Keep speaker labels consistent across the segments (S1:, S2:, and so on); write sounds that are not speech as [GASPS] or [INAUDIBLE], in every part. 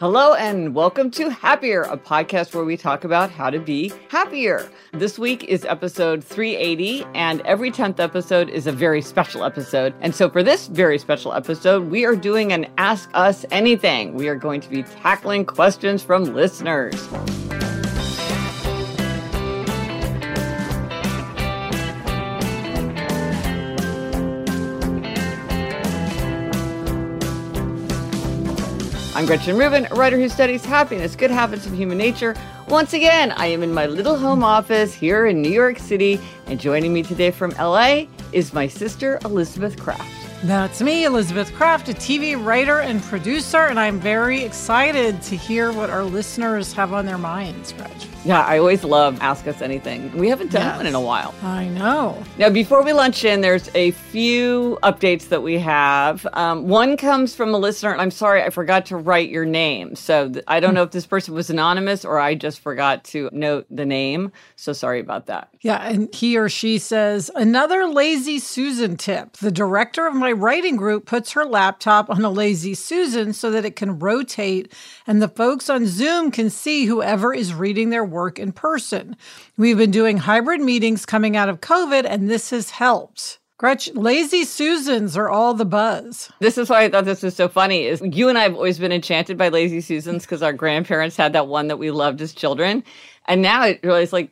S1: Hello, and welcome to Happier, a podcast where we talk about how to be happier. This week is episode 380, and every 10th episode is a very special episode. And so, for this very special episode, we are doing an Ask Us Anything. We are going to be tackling questions from listeners. I'm Gretchen Rubin, a writer who studies happiness, good habits, and human nature. Once again, I am in my little home office here in New York City, and joining me today from LA is my sister, Elizabeth Craft.
S2: That's me, Elizabeth Craft, a TV writer and producer, and I'm very excited to hear what our listeners have on their minds, Gretchen.
S1: Yeah, I always love Ask Us Anything. We haven't done
S2: Yes.
S1: one in a while.
S2: I know.
S1: Now, before we lunch in, there's a few updates that we have. Um, one comes from a listener, and I'm sorry, I forgot to write your name. So th- I don't know if this person was anonymous or I just forgot to note the name. So sorry about that.
S2: Yeah, and he or she says, another lazy Susan tip. The director of my writing group puts her laptop on a lazy Susan so that it can rotate and the folks on Zoom can see whoever is reading their work in person. We've been doing hybrid meetings coming out of COVID, and this has helped. Gretchen, lazy Susans are all the buzz.
S1: This is why I thought this was so funny. Is you and I have always been enchanted by Lazy Susans because our grandparents had that one that we loved as children, and now it really is like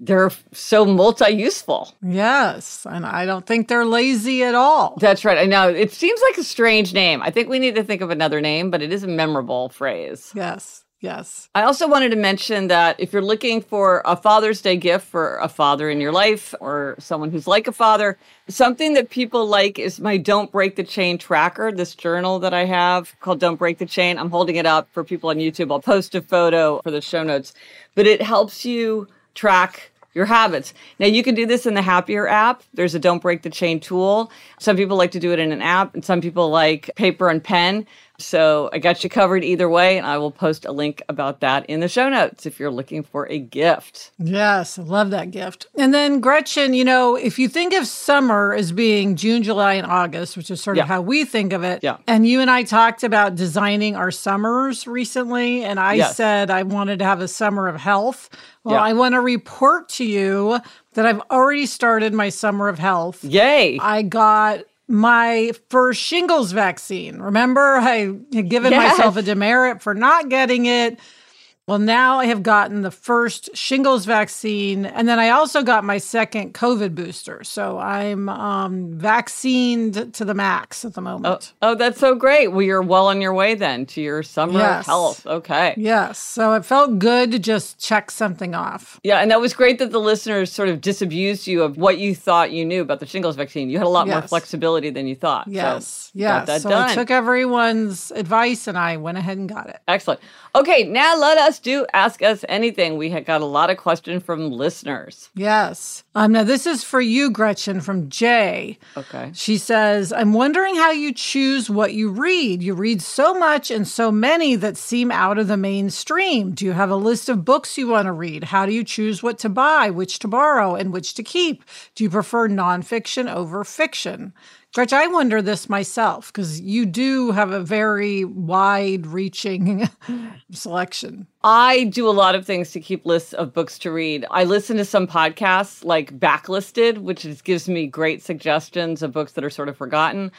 S1: they're so multi-useful.
S2: Yes, and I don't think they're lazy at all.
S1: That's right. I know it seems like a strange name. I think we need to think of another name, but it is a memorable phrase.
S2: Yes, yes.
S1: I also wanted to mention that if you're looking for a Father's Day gift for a father in your life or someone who's like a father, something that people like is my Don't Break the Chain tracker, this journal that I have called Don't Break the Chain. I'm holding it up for people on YouTube. I'll post a photo for the show notes, but it helps you track your habits. Now you can do this in the Happier app. There's a Don't Break the Chain tool. Some people like to do it in an app and some people like paper and pen. So I got you covered either way, and I will post a link about that in the show notes if you're looking for a gift.
S2: Yes, I love that gift. And then, Gretchen, you know, if you think of summer as being June, July, and August, which is sort of
S1: Yeah.
S2: how we think of it,
S1: Yeah.
S2: and you and I talked about designing our summers recently, and I
S1: Yes.
S2: said I wanted to have a summer of health. Well,
S1: Yeah.
S2: I want to report to you that I've already started my summer of health.
S1: Yay!
S2: I got my first shingles vaccine. Remember, I had given
S1: Yes.
S2: myself a demerit for not getting it. Well, now I have gotten the first shingles vaccine, and then I also got my second COVID booster. So I'm um, vaccinated to the max at the moment.
S1: Oh, oh, that's so great. Well, you're well on your way then to your summer
S2: Yes.
S1: health. Okay.
S2: Yes. So it felt good to just check something off.
S1: Yeah, and that was great that the listeners sort of disabused you of what you thought you knew about the shingles vaccine. You had a lot more flexibility than you thought. So
S2: Yes.
S1: got
S2: yes.
S1: that
S2: so
S1: done.
S2: I took everyone's advice and I went ahead and got it.
S1: Excellent. Okay, now let us do Ask Us Anything. We had got a lot of questions from listeners.
S2: Yes. Um, now, this is for you, Gretchen, from Jay.
S1: Okay.
S2: She says, I'm wondering how you choose what you read. You read so much and so many that seem out of the mainstream. Do you have a list of books you want to read? How do you choose what to buy, which to borrow, and which to keep? Do you prefer nonfiction over fiction? Gretchen, I wonder this myself because you do have a very wide reaching [LAUGHS] selection.
S1: I do a lot of things to keep lists of books to read. I listen to some podcasts like Backlisted, which is, gives me great suggestions of books that are sort of forgotten.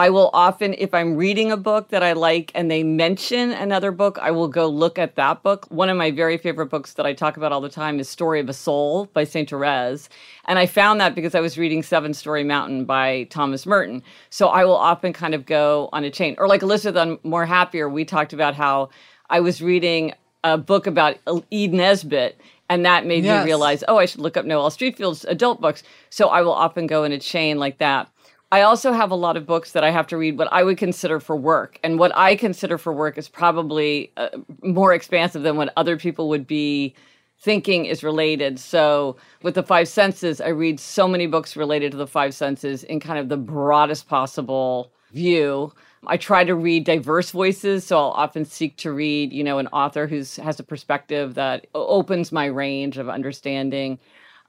S1: I will often, if I'm reading a book that I like and they mention another book, I will go look at that book. One of my very favorite books that I talk about all the time is Story of a Soul by St. Therese. And I found that because I was reading Seven Storey Mountain by Thomas Merton. So I will often kind of go on a chain. Or like Elizabeth on More Happier, we talked about how I was reading a book about Eve Nesbit, and that made
S2: Yes.
S1: me realize, oh, I should look up Noel Streatfeild's adult books. So I will often go in a chain like that. I also have a lot of books that I have to read what I would consider for work. And what I consider for work is probably uh, more expansive than what other people would be thinking is related. So, with the five senses, I read so many books related to the five senses in kind of the broadest possible view. I try to read diverse voices, so I'll often seek to read, you know, an author who's has a perspective that opens my range of understanding.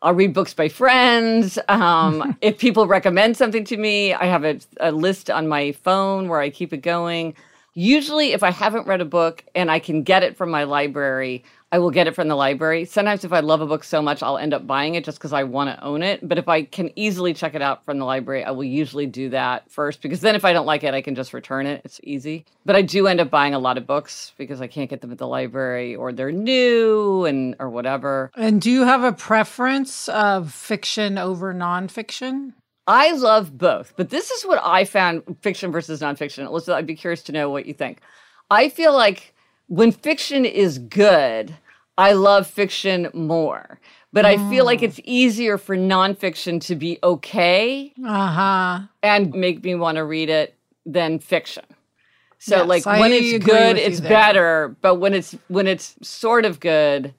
S1: I'll read books by friends. Um, [LAUGHS] if people recommend something to me, I have a, a list on my phone where I keep it going. Usually, if I haven't read a book and I can get it from my library, I will get it from the library. Sometimes, if I love a book so much, I'll end up buying it just because I want to own it. But if I can easily check it out from the library, I will usually do that first because then if I don't like it, I can just return it. It's easy. But I do end up buying a lot of books because I can't get them at the library or they're new and or whatever.
S2: And do you have a preference of fiction over nonfiction?
S1: I love both, but this is what I found fiction versus nonfiction. Elizabeth, I'd be curious to know what you think. I feel like when fiction is good, I love fiction more. But I feel like it's easier for nonfiction to be okay
S2: Uh huh.
S1: and make me want to read it than fiction. So
S2: Yes,
S1: like
S2: I
S1: when it's good, it's better. But when it's when it's sort of good,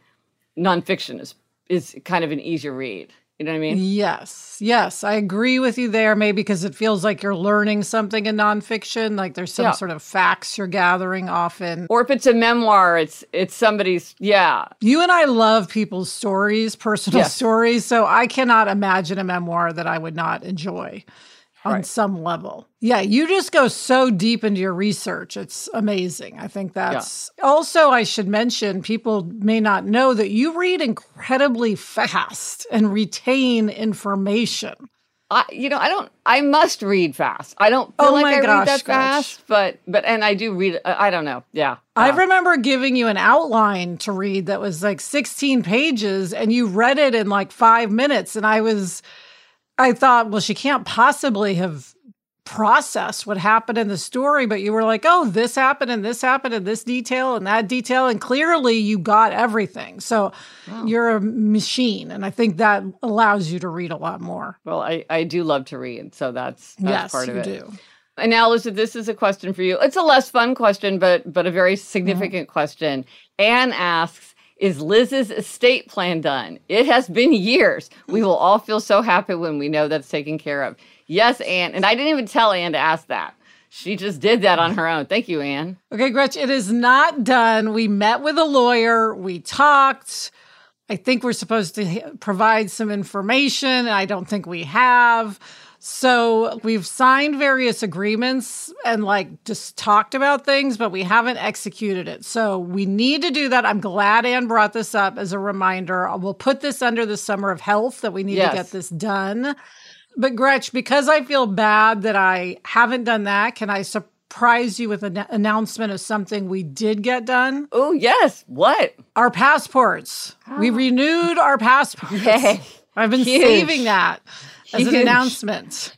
S1: nonfiction is is kind of an easier read. You know what I mean?
S2: Yes, yes, I agree with you there. Maybe because it feels like you're learning something in nonfiction, like there's some
S1: Yeah.
S2: sort of facts you're gathering often.
S1: Or if it's a memoir, it's it's somebody's yeah.
S2: You and I love people's stories, personal
S1: Yes.
S2: stories, so I cannot imagine a memoir that I would not enjoy on
S1: Right.
S2: some level. Yeah, you just go so deep into your research. It's amazing. I think that's also, I should mention, people may not know that you read incredibly fast and retain information.
S1: I you know I don't I must read fast. I don't feel
S2: Oh
S1: like
S2: my
S1: I read
S2: gosh,
S1: that
S2: gosh.
S1: fast, but but and I do read. I I don't know. Yeah,
S2: I
S1: Yeah.
S2: remember giving you an outline to read that was like 16 pages and you read it in like 5 minutes and I was I thought well she can't possibly have processed what happened in the story but you were like oh this happened and this happened and this detail and that detail and clearly you got everything. So you're a machine and I think that allows you to read a lot more.
S1: Well, I I do love to read, so that's that's
S2: yes,
S1: part of
S2: you
S1: it.
S2: do.
S1: And now, Elizabeth, this is a question for you. It's a less fun question, but but a very mm-hmm. significant question. Anne asks, "Is Liz's estate plan done? It has been years. We will all feel so happy when we know that's taken care of." Yes, Anne. And I didn't even tell Anne to ask that. She just did that on her own. Thank you, Anne.
S2: Okay, Gretch, it is not done. We met with a lawyer, we talked. I think we're supposed to provide some information. I don't think we have. So we've signed various agreements and like just talked about things, but we haven't executed it. So we need to do that. I'm glad Anne brought this up as a reminder. We'll put this under the summer of health that we need
S1: Yes.
S2: to get this done. But Gretch, because I feel bad that I haven't done that, can I surprise you with an announcement of something we did get done.
S1: Oh, yes. What?
S2: Our passports. We ah. renewed our [LAUGHS] passports.
S1: Yay.
S2: I've been
S1: Huge.
S2: saving that as an
S1: Huge.
S2: announcement.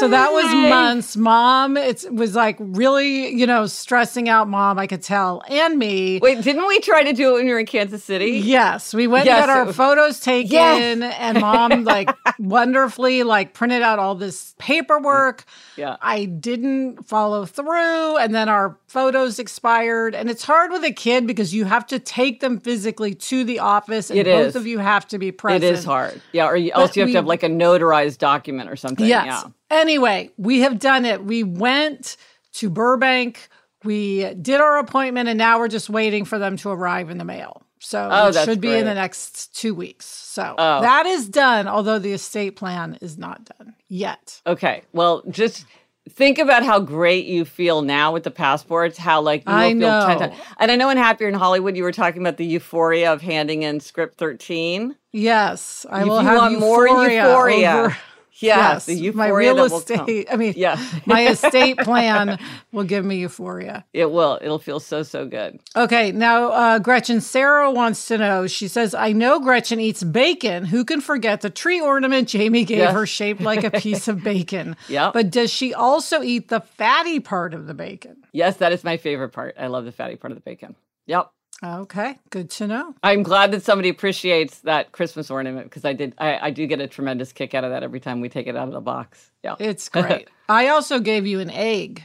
S2: So that was months. Mom, it was like really, you know, stressing out mom, I could tell, and me.
S1: Wait, didn't we try to do it when you were in Kansas City?
S2: Yes, we went
S1: Yes,
S2: and got our
S1: was-
S2: photos taken,
S1: Yes.
S2: and mom [LAUGHS] like wonderfully like printed out all this paperwork.
S1: Yeah.
S2: I didn't follow through, and then our photos expired. And it's hard with a kid because you have to take them physically to the office, and
S1: It
S2: both
S1: is.
S2: of you have to be present.
S1: is hard. Yeah, or you, else you have
S2: we-
S1: to have like a notarized document or something.
S2: Yes.
S1: Yeah.
S2: Anyway, we have done it. We went to Burbank. We did our appointment, and now we're just waiting for them to arrive in the mail. So
S1: Oh,
S2: it should be in the next two weeks. So
S1: Oh.
S2: that is done, although the estate plan is not done yet.
S1: Okay. Well, just think about how great you feel now with the passports, how like you will
S2: I
S1: feel
S2: know.
S1: 10 times. And I know in Happier in Hollywood, you were talking about the euphoria of handing in script 13.
S2: Yes, I
S1: If
S2: will
S1: you
S2: have
S1: want more
S2: euphoria.
S1: euphoria.
S2: over-
S1: Yes, the
S2: my real
S1: come.
S2: estate. I mean,
S1: Yeah. [LAUGHS]
S2: my estate plan will give me euphoria.
S1: It will. It'll feel so, so good.
S2: Okay, now uh, Gretchen Sarah wants to know. She says, "I know Gretchen eats bacon. Who can forget the tree ornament Jamie gave
S1: Yes.
S2: her, shaped like a piece of [LAUGHS] bacon?
S1: Yeah,
S2: But does she also eat the fatty part of the bacon?
S1: Yes, that is my favorite part. I love the fatty part of the bacon. Yep.
S2: Okay, good to know.
S1: I'm glad that somebody appreciates that Christmas ornament because I did. I, I do get a tremendous kick out of that every time we take it out of the box. Yeah.
S2: It's [LAUGHS] great. I also gave you an egg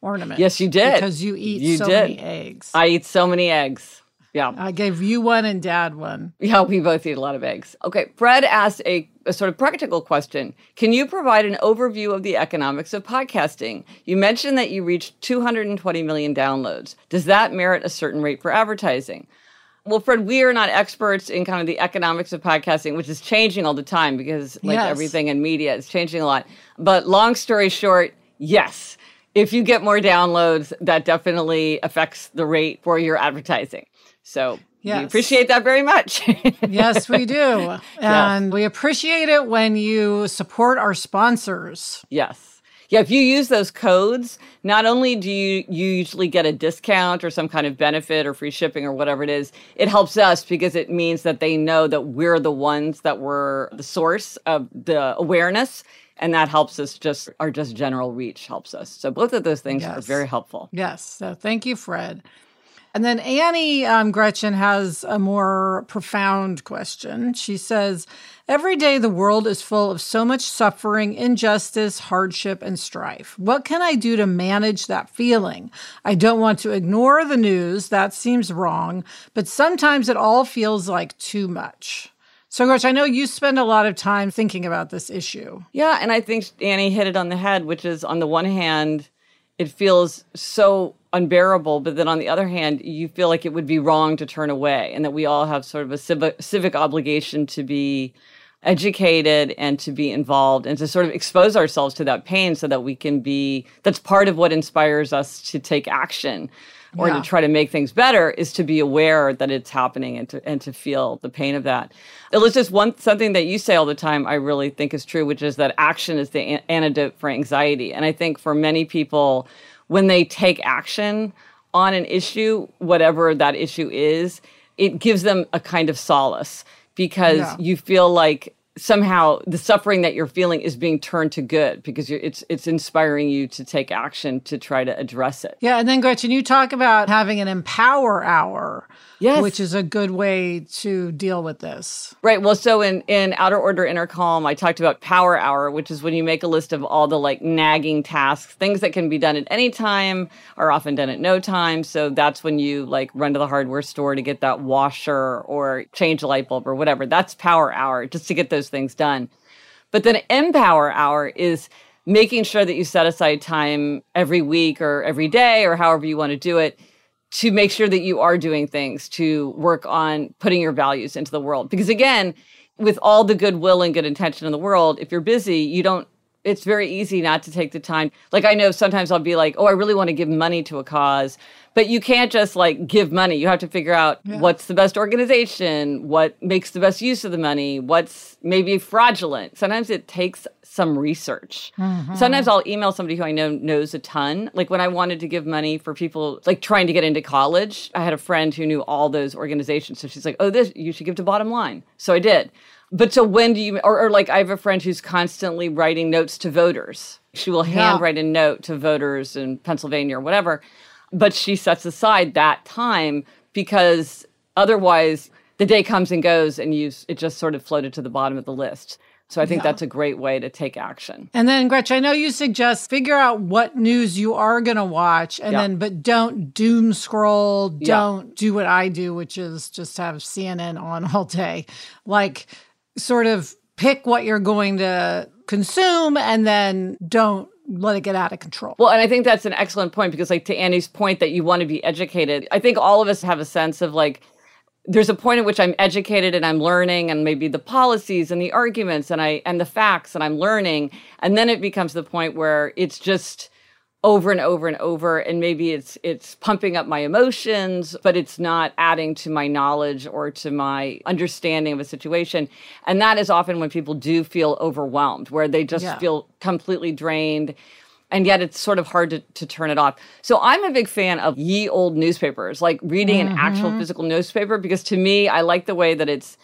S2: ornament.
S1: Yes, you did.
S2: because you eat
S1: You
S2: so
S1: did.
S2: many eggs.
S1: I eat so many eggs. Yeah.
S2: I gave you one and Dad one.
S1: Yeah, we both eat a lot of eggs. Okay, Fred asked a, a sort of practical question. Can you provide an overview of the economics of podcasting? You mentioned that you reached 220 million downloads. Does that merit a certain rate for advertising? Well, Fred, we are not experts in kind of the economics of podcasting, which is changing all the time because, like
S2: Yes.
S1: everything in media, it's changing a lot. But long story short, yes, if you get more downloads, that definitely affects the rate for your advertising. So we appreciate that very much. [LAUGHS]
S2: Yes, we do. And we appreciate it when you support our sponsors.
S1: Yes. Yeah, if you use those codes, not only do you, you usually get a discount or some kind of benefit or free shipping or whatever it is, it helps us because it means that they know that we're the ones that were the source of the awareness. And that helps us just, our just general reach helps us. So both of those things are very helpful.
S2: Yes. So thank you, Fred. And then Annie um, Gretchen has a more profound question. She says, Every day the world is full of so much suffering, injustice, hardship, and strife. What can I do to manage that feeling? I don't want to ignore the news, that seems wrong, but sometimes it all feels like too much. So, Gretchen, I know you spend a lot of time thinking about this issue.
S1: Yeah, and I think Annie hit it on the head, which is on the one hand, it feels so unbearable, but then on the other hand, you feel like it would be wrong to turn away, and that we all have sort of a civic, civic obligation to be educated and to be involved and to sort of expose ourselves to that pain so that we can be that's part of what inspires us to take action or
S2: Yeah.
S1: to try to make things better is to be aware that it's happening and to and to feel the pain of that. It was just one something that you say all the time I really think is true, which is that action is the an- antidote for anxiety. And I think for many people, when they take action on an issue, whatever that issue is, it gives them a kind of solace because
S2: Yeah.
S1: you feel like somehow the suffering that you're feeling is being turned to good because you're, it's it's inspiring you to take action to try to address it.
S2: Yeah, and then Gretchen, you talk about having an empower hour,
S1: Yes.
S2: which is a good way to deal with this.
S1: Right. Well, so in in Outer Order Inner Calm, I talked about Power Hour, which is when you make a list of all the like nagging tasks, things that can be done at any time, are often done at no time. So that's when you like run to the hardware store to get that washer or change a light bulb or whatever. That's Power Hour, just to get those things done. But then Empower Hour is making sure that you set aside time every week or every day or however you want to do it to make sure that you are doing things to work on putting your values into the world. Because again, with all the goodwill and good intention in the world, if you're busy, you don't, it's very easy not to take the time. Like I know sometimes I'll be like, oh, I really want to give money to a cause. But you can't just like give money. You have to figure out yeah. what's the best organization, what makes the best use of the money, what's maybe fraudulent. Sometimes it takes some research. Mm-hmm. Sometimes I'll email somebody who I know knows a ton. Like when I wanted to give money for people like trying to get into college, I had a friend who knew all those organizations. So she's like, "Oh, this you should give to Bottom Line." So I did. But so when do you or, or like I have a friend who's constantly writing notes to voters. She will handwrite yeah. a note to voters in Pennsylvania or whatever. But she sets aside that time because otherwise the day comes and goes and you it just sort of floated to the bottom of the list. So I think yeah. that's a great way to take action.
S2: And then Gretchen, I know you suggest figure out what news you are going to watch and yeah. then but don't doom scroll, don't yeah. do what I do which is just have CNN on all day. Like sort of pick what you're going to consume and then don't let it get out of control.
S1: Well, and I think that's an excellent point because like to Annie's point that you want to be educated. I think all of us have a sense of like there's a point at which I'm educated and I'm learning and maybe the policies and the arguments and I and the facts and I'm learning and then it becomes the point where it's just over and over and over and maybe it's it's pumping up my emotions but it's not adding to my knowledge or to my understanding of a situation and that is often when people do feel overwhelmed where they just yeah. feel completely drained and yet it's sort of hard to, to turn it off. So I'm a big fan of ye old newspapers, like reading mm-hmm. an actual mm-hmm. physical newspaper, because to me, I like the way that it's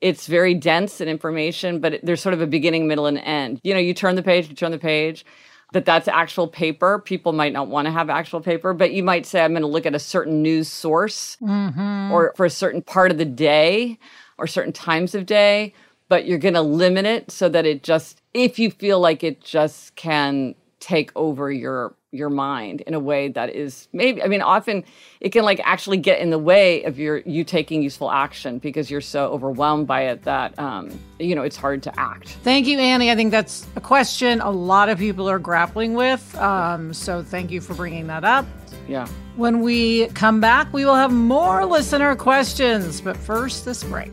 S1: it's very dense in information, but it, there's sort of a beginning, middle, and end. You know, you turn the page, you turn the page. That that's actual paper. People might not want to have actual paper, but you might say, I'm going to look at a certain news source mm-hmm. or for a certain part of the day or certain times of day, but you're going to limit it so that it just, if you feel like it just can take over your your mind in a way that is maybe i mean often it can like actually get in the way of your you taking useful action because you're so overwhelmed by it that um, you know it's hard to act.
S2: Thank you annie. I think that's a question a lot of people are grappling with. Um, so thank you for bringing that up.
S1: Yeah.
S2: When we come back we will have more listener questions. But first this break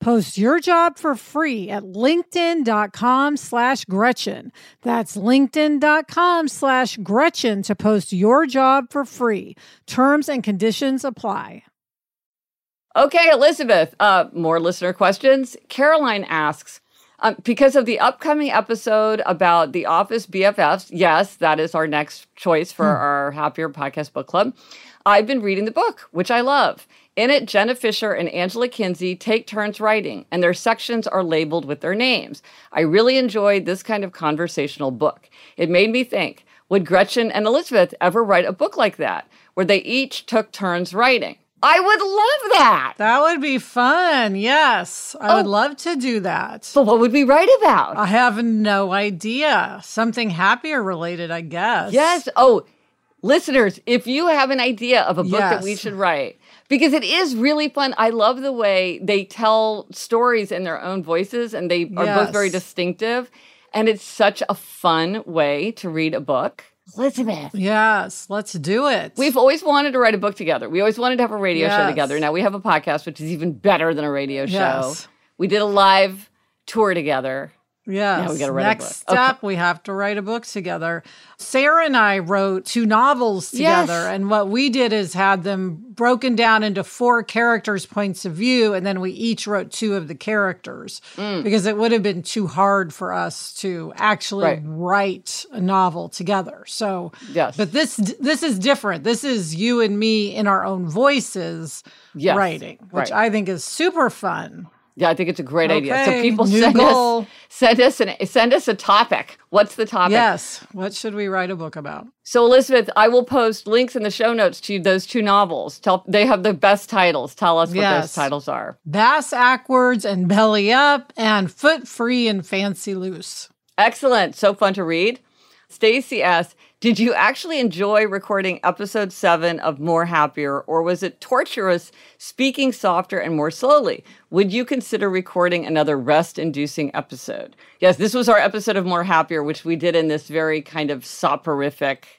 S2: Post your job for free at linkedin.com slash Gretchen. That's linkedin.com slash Gretchen to post your job for free. Terms and conditions apply.
S1: Okay, Elizabeth, uh, more listener questions. Caroline asks, um, because of the upcoming episode about the Office BFFs, yes, that is our next choice for hmm. our Happier Podcast Book Club. I've been reading the book, which I love. In it, Jenna Fischer and Angela Kinsey take turns writing, and their sections are labeled with their names. I really enjoyed this kind of conversational book. It made me think would Gretchen and Elizabeth ever write a book like that, where they each took turns writing? I would love that.
S2: That would be fun. Yes. I
S1: Oh.
S2: would love to do that.
S1: But what would we write about?
S2: I have no idea. Something happier related, I guess.
S1: Yes. Oh, listeners, if you have an idea of a book that we should write, because it is really fun. I love the way they tell stories in their own voices and they are both very distinctive. And it's such a fun way to read a book. Elizabeth.
S2: Yes. Let's do it.
S1: We've always wanted to write a book together. We always wanted to have a radio show together. Now we have a podcast, which is even better than a radio show.
S2: Yes.
S1: We did a live tour together.
S2: Yes.
S1: Now we gotta write a
S2: Next
S1: book. Okay.
S2: step, we have to write a book together. Sarah and I wrote two novels together.
S1: Yes.
S2: And what we did is had them broken down into four characters' points of view. And then we each wrote two of the characters
S1: Mm.
S2: because it would have been too hard for us to actually
S1: Right.
S2: write a novel together. So,
S1: Yes.
S2: but this this is different. This is you and me in our own voices
S1: Yes.
S2: writing, which
S1: Right.
S2: I think is super fun.
S1: Yeah, I think it's a great idea. So people
S2: new
S1: send
S2: goal.
S1: us send us an send us a topic. What's the topic?
S2: Yes. What should we write a book about?
S1: So Elizabeth, I will post links in the show notes to those two novels. Tell they have the best titles. Tell us what those titles are.
S2: Bass Ackwards and Belly Up and Foot Free and Fancy Loose.
S1: Excellent. So fun to read. Stacy asks, did you actually enjoy recording episode seven of More Happier, or was it torturous speaking softer and more slowly? Would you consider recording another rest inducing episode? Yes, this was our episode of More Happier, which we did in this very kind of soporific,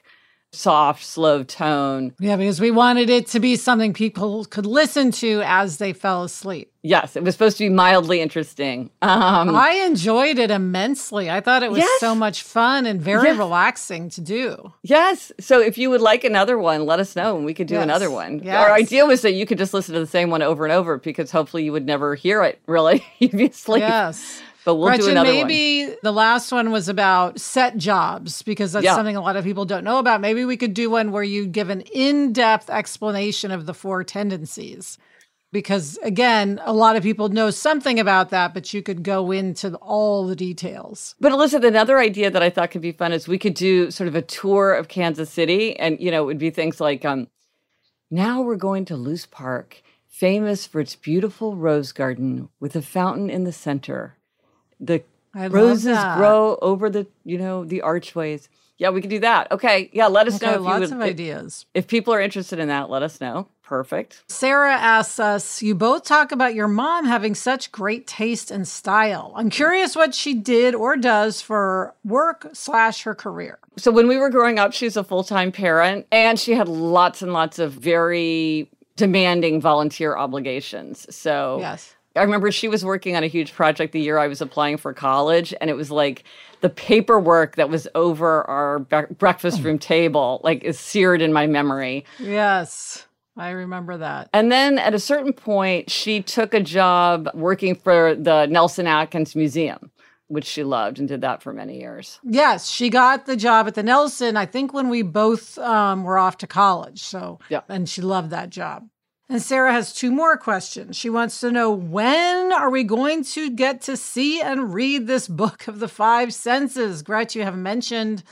S1: soft, slow tone.
S2: Yeah, because we wanted it to be something people could listen to as they fell asleep.
S1: Yes, it was supposed to be mildly interesting. Um,
S2: I enjoyed it immensely. I thought it was
S1: Yes.
S2: so much fun and very
S1: Yes.
S2: relaxing to do.
S1: Yes. So if you would like another one, let us know and we could do
S2: Yes.
S1: another one. Our idea was that you could just listen to the same one over and over because hopefully you would never hear it really. You'd be asleep.
S2: Yes.
S1: But we'll do
S2: Gretchen,
S1: another one.
S2: maybe the last one was about set jobs because that's
S1: Yeah.
S2: something a lot of people don't know about. Maybe we could do one where you give an in depth explanation of the four tendencies. Because again, a lot of people know something about that, but you could go into all the details.
S1: But Elizabeth, another idea that I thought could be fun is we could do sort of a tour of Kansas City and you know, it would be things like um now we're going to Loose Park, famous for its beautiful rose garden with a fountain in the center. The
S2: I
S1: roses grow over the, you know, the archways. Yeah, we could do that. Okay. Yeah, let us
S2: Okay,
S1: know if
S2: lots
S1: you
S2: of
S1: would
S2: ideas.
S1: if people are interested in that, let us know. Perfect.
S2: Sarah asks us, you both talk about your mom having such great taste and style. I'm curious what she did or does for work slash her career.
S1: So when we were growing up, she was a full-time parent and she had lots and lots of very demanding volunteer obligations. So
S2: Yes.
S1: I remember she was working on a huge project the year I was applying for college, and it was like the paperwork that was over our bre- breakfast room table, like is seared in my memory.
S2: Yes. I remember that.
S1: And then at a certain point, she took a job working for the Nelson Atkins Museum, which she loved and did that for many years.
S2: Yes, she got the job at the Nelson, I think when we both um, were off to college. So,
S1: Yeah.
S2: and she loved that job. And Sarah has two more questions. She wants to know when are we going to get to see and read this book of the five senses? Gretch, you have mentioned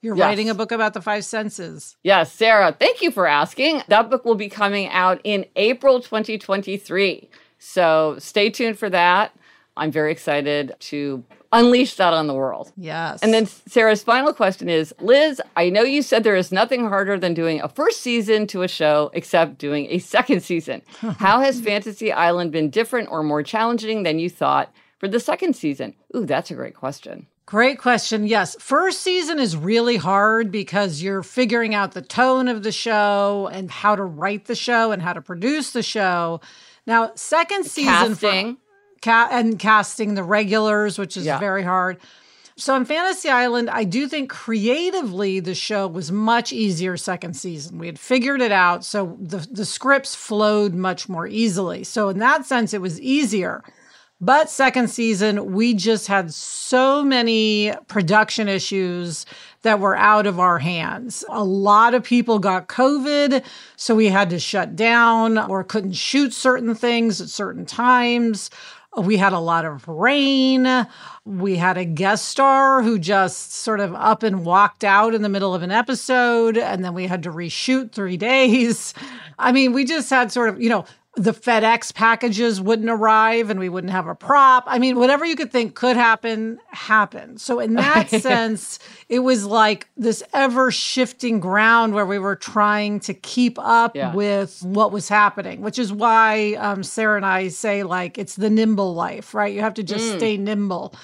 S2: you're
S1: Yes.
S2: writing a book about the five senses.
S1: Yes, Sarah, thank you for asking. That book will be coming out in April 2023. So stay tuned for that. I'm very excited to unleash that on the world.
S2: Yes.
S1: And then Sarah's final question is Liz, I know you said there is nothing harder than doing a first season to a show except doing a second season. [LAUGHS] How has Fantasy Island been different or more challenging than you thought for the second season? Ooh, that's a great question.
S2: Great question. Yes. First season is really hard because you're figuring out the tone of the show and how to write the show and how to produce the show. Now, second season for-
S1: Casting.
S2: Ca- and casting the regulars, which is
S1: Yeah.
S2: very hard. So in Fantasy Island, I do think creatively the show was much easier second season. We had figured it out, so the the scripts flowed much more easily. So in that sense, it was easier. But second season, we just had so many production issues that were out of our hands. A lot of people got COVID, so we had to shut down or couldn't shoot certain things at certain times. We had a lot of rain. We had a guest star who just sort of up and walked out in the middle of an episode, and then we had to reshoot three [LAUGHS] days. I mean, we just had sort of, you know, the FedEx packages wouldn't arrive and we wouldn't have a prop. I mean, whatever you could think could happen, happened. So, in [LAUGHS] that sense, it was like this ever shifting ground where we were trying to keep up yeah. with what was happening, which is why um, Sarah and I say, like, it's the nimble life, right? You have to just mm. stay nimble.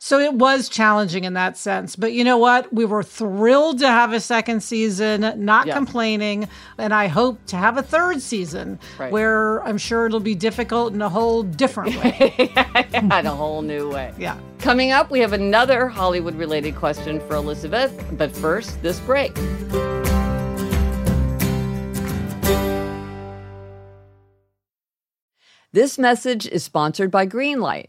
S2: So it was challenging in that sense. But you know what? We were thrilled to have a second season, not yeah. complaining. And I hope to have a third season right. where I'm sure it'll be difficult in a whole different way. [LAUGHS]
S1: in a whole new way.
S2: Yeah.
S1: Coming up, we have another Hollywood related question for Elizabeth. But first, this break. This message is sponsored by Greenlight.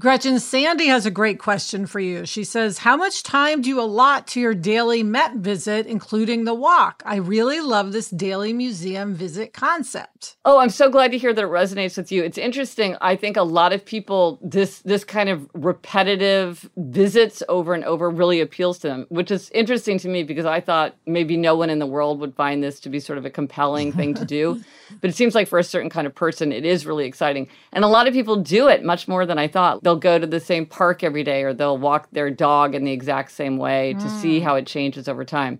S2: Gretchen, Sandy has a great question for you. She says, How much time do you allot to your daily Met visit, including the walk? I really love this daily museum visit concept.
S1: Oh, I'm so glad to hear that it resonates with you. It's interesting. I think a lot of people, this this kind of repetitive visits over and over really appeals to them, which is interesting to me because I thought maybe no one in the world would find this to be sort of a compelling thing to do. [LAUGHS] but it seems like for a certain kind of person, it is really exciting. And a lot of people do it much more than I thought they'll go to the same park every day or they'll walk their dog in the exact same way to mm. see how it changes over time.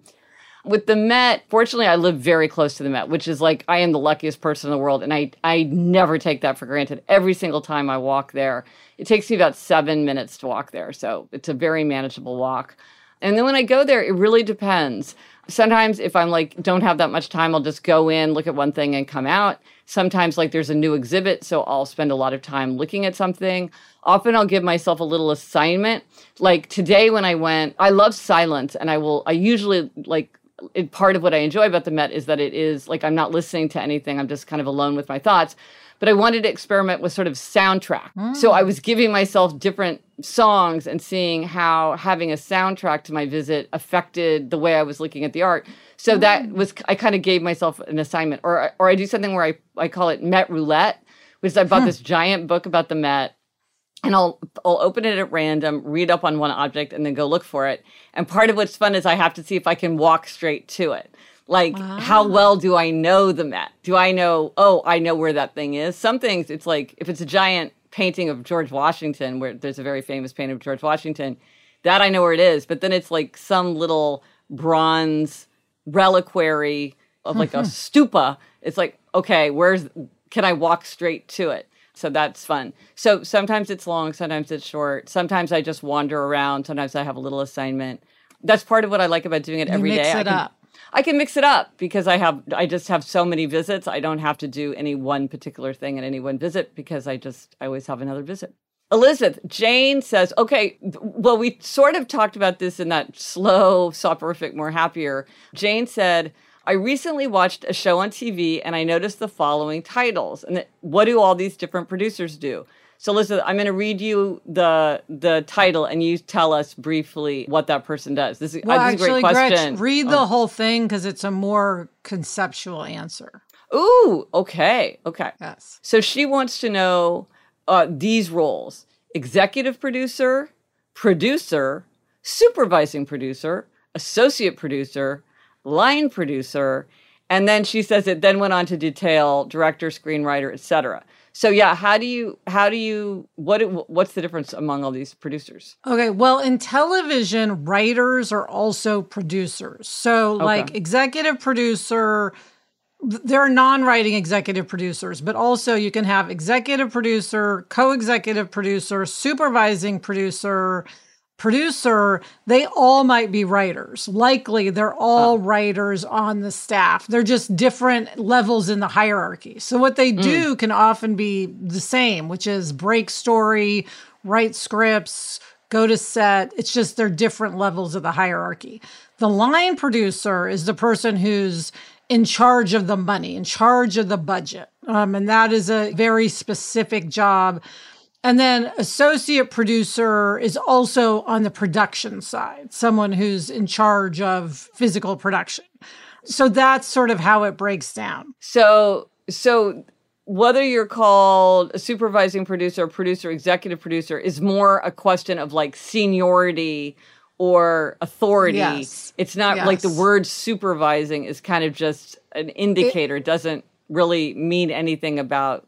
S1: With the Met, fortunately, I live very close to the Met, which is like I am the luckiest person in the world. And I, I never take that for granted. Every single time I walk there, it takes me about seven minutes to walk there. So it's a very manageable walk. And then when I go there, it really depends. Sometimes if I'm like, don't have that much time, I'll just go in, look at one thing, and come out. Sometimes, like, there's a new exhibit, so I'll spend a lot of time looking at something. Often, I'll give myself a little assignment. Like today, when I went, I love silence, and I will, I usually like, it, part of what I enjoy about the Met is that it is like I'm not listening to anything, I'm just kind of alone with my thoughts but I wanted to experiment with sort of soundtrack. Mm. So I was giving myself different songs and seeing how having a soundtrack to my visit affected the way I was looking at the art. So mm. that was I kind of gave myself an assignment, or or I do something where I I call it Met Roulette, which I bought hmm. this giant book about the Met. And I'll I'll open it at random, read up on one object, and then go look for it. And part of what's fun is I have to see if I can walk straight to it. Like, wow. how well do I know the Met? Do I know, oh, I know where that thing is? Some things, it's like, if it's a giant painting of George Washington, where there's a very famous painting of George Washington. That I know where it is, but then it's like some little bronze reliquary of like a [LAUGHS] stupa. It's like, okay, where's can I walk straight to it? So that's fun. So sometimes it's long, sometimes it's short. Sometimes I just wander around. Sometimes I have a little assignment. That's part of what I like about doing it every day. I
S2: it
S1: can,
S2: up.
S1: I can mix it up because I have I just have so many visits. I don't have to do any one particular thing at any one visit because I just I always have another visit. Elizabeth, Jane says, okay, well, we sort of talked about this in that slow, soporific, more happier. Jane said, I recently watched a show on TV and I noticed the following titles. And what do all these different producers do? So, Elizabeth, I'm going to read you the the title and you tell us briefly what that person does. This is,
S2: Well,
S1: uh, this is a
S2: actually,
S1: great
S2: Gretch,
S1: question.
S2: read the whole thing because it's a more conceptual answer.
S1: Ooh, okay, okay.
S2: Yes.
S1: So she wants to know uh, these roles executive producer, producer, supervising producer, associate producer, line producer, and then she says it then went on to detail director, screenwriter, etc. So yeah, how do you how do you what what's the difference among all these producers?
S2: Okay, well, in television, writers are also producers. So, like executive producer, th- there are non writing executive producers, but also you can have executive producer, co executive producer, supervising producer, producer. They all might be writers. Likely, they're all writers on the staff. They're just different levels in the hierarchy. So, what they do can often be the same, which is break story, write scripts, go to set. It's just they're different levels of the hierarchy. The line producer is the person who's in charge of the money, in charge of the budget. Um, and that is a very specific job. And then associate producer is also on the production side, someone who's in charge of physical production. So that's sort of how it breaks down.
S1: So so whether you're called a supervising producer, producer, executive producer is more a question of like seniority or authority.
S2: Yes.
S1: It's not like the word supervising is kind of just an indicator. It doesn't really mean anything about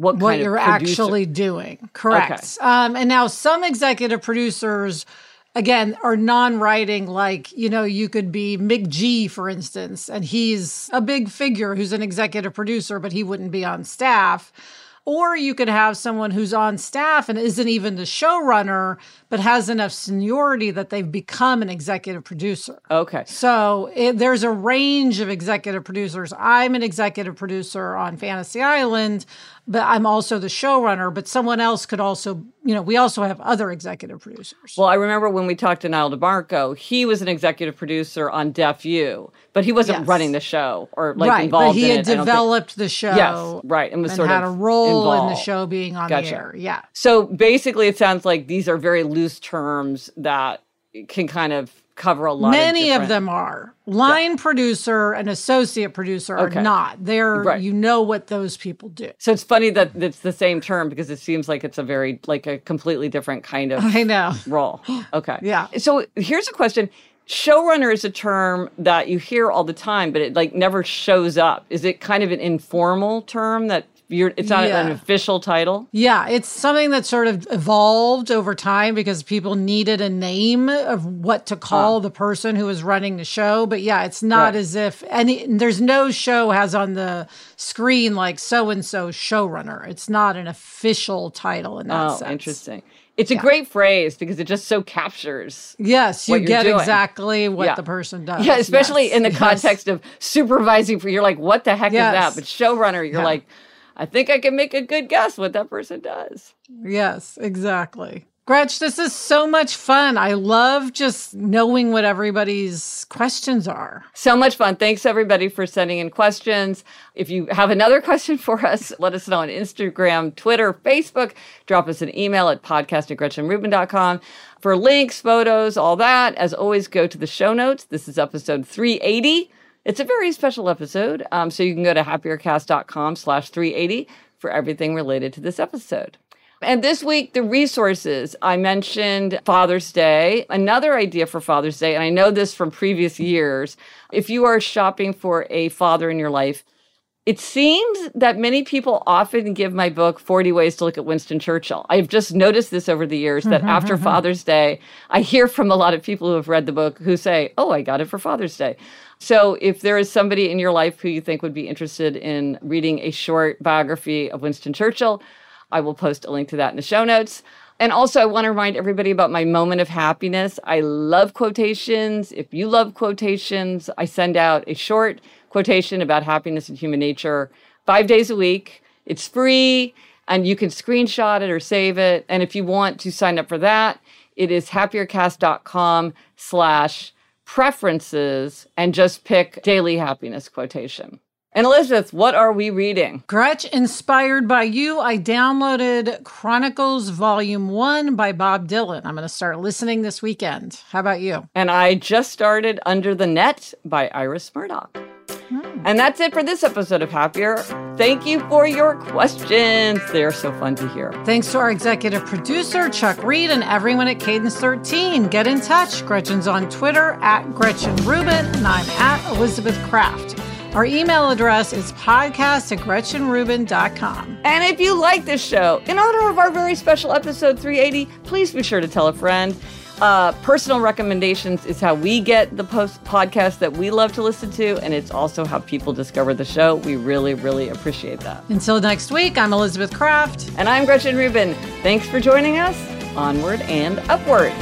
S1: what,
S2: what you're actually doing. Correct. Um, and now some executive producers, again, are non-writing. Like you know, you could be McG, for instance, and he's a big figure who's an executive producer, but he wouldn't be on staff. Or you could have someone who's on staff and isn't even the showrunner, but has enough seniority that they've become an executive producer.
S1: Okay.
S2: So it, there's a range of executive producers. I'm an executive producer on Fantasy Island, but I'm also the showrunner. But someone else could also, you know, we also have other executive producers.
S1: Well, I remember when we talked to Nyle DiMarco, he was an executive producer on Deaf U, but he wasn't
S2: Yes.
S1: running the show or like
S2: right,
S1: involved
S2: but he had.
S1: I think-
S2: developed the show.
S1: Yes, right, and was sort
S2: had
S1: of
S2: a role in the show being on
S1: Gotcha.
S2: the air. Yeah.
S1: So basically, it sounds like these are very loose terms that can kind of cover a lot.
S2: Many
S1: of,
S2: of, them are. Line producer and associate producer are
S1: Okay.
S2: not. They're
S1: Right.
S2: you know what those people do.
S1: So it's funny that it's the same term because it seems like it's a very like a completely different kind of [LAUGHS]
S2: I know.
S1: role. [GASPS] Okay.
S2: Yeah.
S1: So here's a question. Showrunner is a term that you hear all the time, but it like never shows up. Is it kind of an informal term that you're it's not an official title?
S2: Yeah, it's something that sort of evolved over time because people needed a name of what to call the person who was running the show. But yeah, it's not
S1: Right.
S2: as if any there's no show has on the screen like so and so showrunner. It's not an official title in that
S1: Oh,
S2: sense.
S1: interesting. It's a great phrase because it just so captures
S2: Yes, you get
S1: doing.
S2: exactly what
S1: Yeah.
S2: the person does.
S1: Yeah, especially
S2: Yes,
S1: in the
S2: yes.
S1: context of supervising for you're like, what the heck
S2: Yes.
S1: is that? But showrunner, you're
S2: Yeah.
S1: like, I think I can make a good guess what that person does.
S2: Yes, exactly. Gretch, this is so much fun. I love just knowing what everybody's questions are.
S1: So much fun. Thanks everybody for sending in questions. If you have another [LAUGHS] question for us, let us know on Instagram, Twitter, Facebook. Drop us an email at podcast at gretchenrubin.com. For links, photos, all that, as always, go to the show notes. This is episode 380. It's a very special episode. Um, so you can go to happiercast.com slash 380 for everything related to this episode. And this week, the resources. I mentioned Father's Day, another idea for Father's Day, and I know this from previous years. If you are shopping for a father in your life, It seems that many people often give my book 40 Ways to Look at Winston Churchill. I've just noticed this over the years that mm-hmm, after mm-hmm. Father's Day, I hear from a lot of people who have read the book who say, Oh, I got it for Father's Day. So if there is somebody in your life who you think would be interested in reading a short biography of Winston Churchill, I will post a link to that in the show notes. And also, I want to remind everybody about my moment of happiness. I love quotations. If you love quotations, I send out a short quotation about happiness and human nature five days a week. It's free and you can screenshot it or save it. And if you want to sign up for that, it is happiercast.com slash preferences and just pick daily happiness quotation. And Elizabeth, what are we reading?
S2: Gretch, inspired by you, I downloaded Chronicles Volume 1 by Bob Dylan. I'm going to start listening this weekend. How about you?
S1: And I just started Under the Net by Iris Murdoch. And that's it for this episode of Happier. Thank you for your questions. They're so fun to hear.
S2: Thanks to our executive producer, Chuck Reed, and everyone at Cadence 13. Get in touch. Gretchen's on Twitter at Gretchen Rubin, and I'm at Elizabeth Craft. Our email address is podcast at GretchenRubin.com.
S1: And if you like this show, in honor of our very special episode 380, please be sure to tell a friend. Uh, personal recommendations is how we get the post podcast that we love to listen to, and it's also how people discover the show. We really, really appreciate that.
S2: Until next week, I'm Elizabeth Craft.
S1: And I'm Gretchen Rubin. Thanks for joining us. Onward and upward.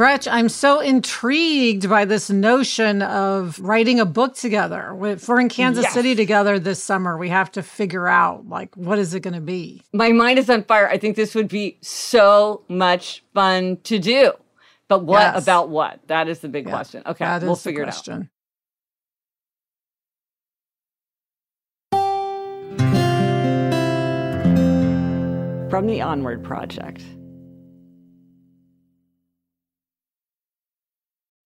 S2: Gretch, I'm so intrigued by this notion of writing a book together. If we're in Kansas yes. City together this summer, we have to figure out like what is it going to be.
S1: My mind is on fire. I think this would be so much fun to do. But what yes. about what? That is the big yeah, question. Okay, we'll figure it out. From the Onward Project.